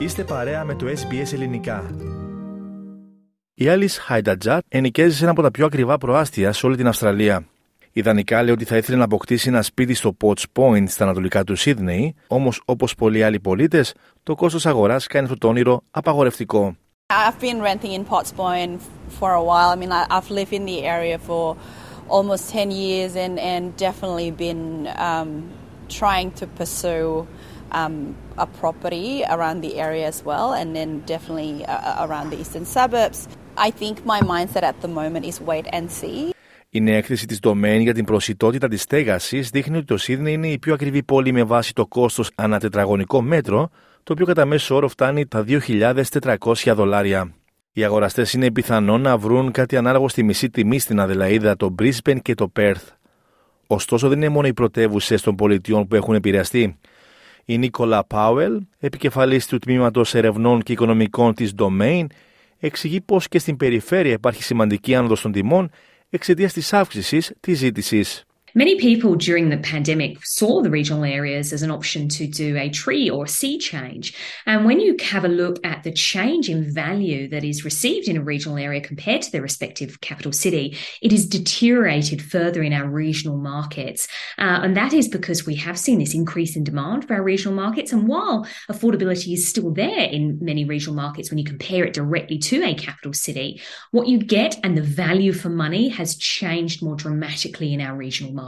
Είστε παρέα με το SBS Ελληνικά. Η Alice Χάιντατζάτ ενοικιάζει σε ένα από τα πιο ακριβά προάστια σε όλη την Αυστραλία. Ιδανικά λέει ότι θα ήθελε να αποκτήσει ένα σπίτι στο Potts Point στα ανατολικά του Σίδνεϊ, όμως όπως πολλοί άλλοι πολίτες, το κόστος αγοράς κάνει αυτό το όνειρο απαγορευτικό. I've been renting in Potts Point for a while. I mean, I've lived in the area for almost 10 years and, and definitely been um, trying to pursue um, a property around the area as well, and then definitely uh, around the eastern suburbs. I think my mindset at the moment is wait and see. Η νέα έκθεση της Domain για την προσιτότητα της στέγασης δείχνει ότι το Σίδνεϊ είναι η πιο ακριβή πόλη με βάση το κόστος ανά τετραγωνικό μέτρο, το οποίο κατά μέσο όρο φτάνει τα 2.400 δολάρια. Οι αγοραστές είναι πιθανό να βρουν κάτι ανάλογο στη μισή τιμή στην Αδελαίδα, το Brisbane και το Perth. Ωστόσο, δεν είναι μόνο οι πρωτεύουσες των πολιτιών που έχουν επηρεαστεί. Η Νίκολα Πάουελ, επικεφαλής του Τμήματος Ερευνών και Οικονομικών της Domain, εξηγεί πως και στην περιφέρεια υπάρχει σημαντική άνοδος των τιμών εξαιτίας της αύξησης της ζήτησης. Many people during the pandemic saw the regional areas as an option to do a tree or sea change. And when you have a look at the change in value that is received in a regional area compared to their respective capital city, it is deteriorated further in our regional markets. Uh, and that is because we have seen this increase in demand for our regional markets. And while affordability is still there in many regional markets when you compare it directly to a capital city, what you get and the value for money has changed more dramatically in our regional markets.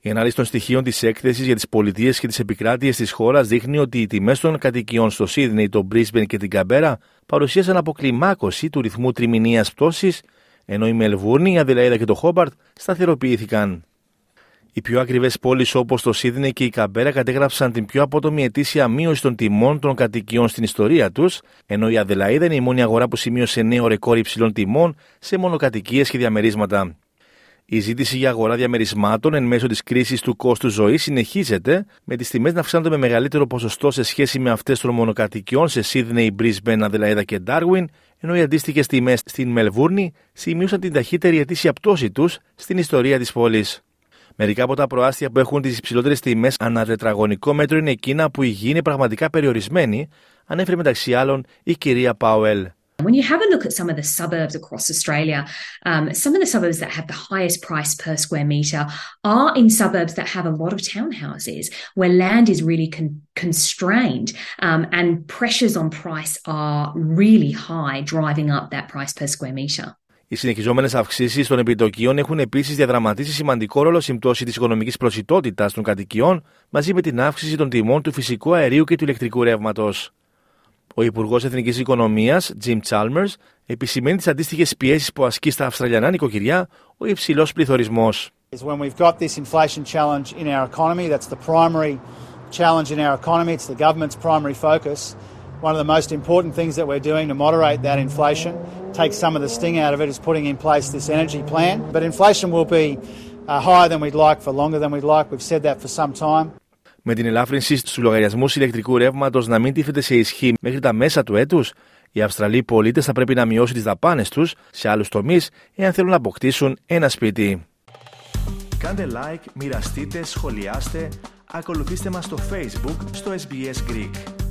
Η ανάλυση των στοιχείων της έκθεσης για τις πολιτείες και τις επικράτειες της χώρας δείχνει ότι οι τιμές των κατοικιών στο Σίδνεϊ, το Μπρίσμπεν και την Καμπέρα παρουσίασαν αποκλιμάκωση του ρυθμού τριμηνίας πτώσης, ενώ η Μελβούρνη, η Αδελαίδα και το Χόμπαρτ σταθεροποιήθηκαν. Οι πιο ακριβές πόλεις όπως το Σίδνεϊ και η Καμπέρα κατέγραψαν την πιο απότομη ετήσια μείωση των τιμών των κατοικιών στην ιστορία τους, ενώ η Αδελαίδα είναι η μόνη αγορά που σημείωσε νέο ρεκόρ υψηλών τιμών σε μονοκατοικίες και διαμερίσματα. Η ζήτηση για αγορά διαμερισμάτων εν μέσω της κρίσης του κόστου ζωής συνεχίζεται, με τις τιμές να αυξάνονται με μεγαλύτερο ποσοστό σε σχέση με αυτές των μονοκατοικιών σε Σίδνεϊ, Brisbane, Αδελαίδα και Ντάρουιν, ενώ οι αντίστοιχες τιμές στην Μελβούρνη σημείωσαν την ταχύτερη ετήσια πτώση τους στην ιστορία της πόλης. Μερικά από τα προάστια που έχουν τις υψηλότερες τιμές ανά τετραγωνικό μέτρο είναι εκείνα που η γη είναι πραγματικά περιορισμένη, ανέφερε μεταξύ άλλων η κυρία Πάουελ. When you have a look at some of the suburbs across Australia, um, some of the suburbs that have the highest price per square metre are in suburbs that have a lot of townhouses where land is really con- constrained um, and pressures on price are really high, driving up that price per square metre. Οι συνεχιζόμενε αυξήσει των επιτοκίων έχουν επίση διαδραματίσει σημαντικό ρόλο στην πτώση τη οικονομική προσιτότητα των κατοικιών μαζί με την αύξηση των τιμών του φυσικού αερίου και του ηλεκτρικού ρεύματο. Ο Υπουργό Εθνική Οικονομία, Jim Chalmers, επισημαίνει τι αντίστοιχε πιέσει που ασκεί στα Αυστραλιανά νοικοκυριά ο υψηλό πληθωρισμό. When we've got this inflation challenge in our economy, that's the primary challenge in our economy. It's the government's primary focus. One of the most important things that we're doing to moderate that inflation, take some of the sting out of it, is putting in place this energy plan. But inflation will be uh, higher than we'd like for longer than we'd like. We've said that for some time. Με την ελάφρυνση στους λογαριασμούς ηλεκτρικού ρεύματος να μην τίθεται σε ισχύ μέχρι τα μέσα του έτους, οι Αυστραλοί πολίτες θα πρέπει να μειώσουν τις δαπάνες τους σε άλλους τομείς εάν θέλουν να αποκτήσουν ένα σπίτι. Κάντε like, μοιραστείτε, σχολιάστε, ακολουθήστε μας στο Facebook στο SBS Greek.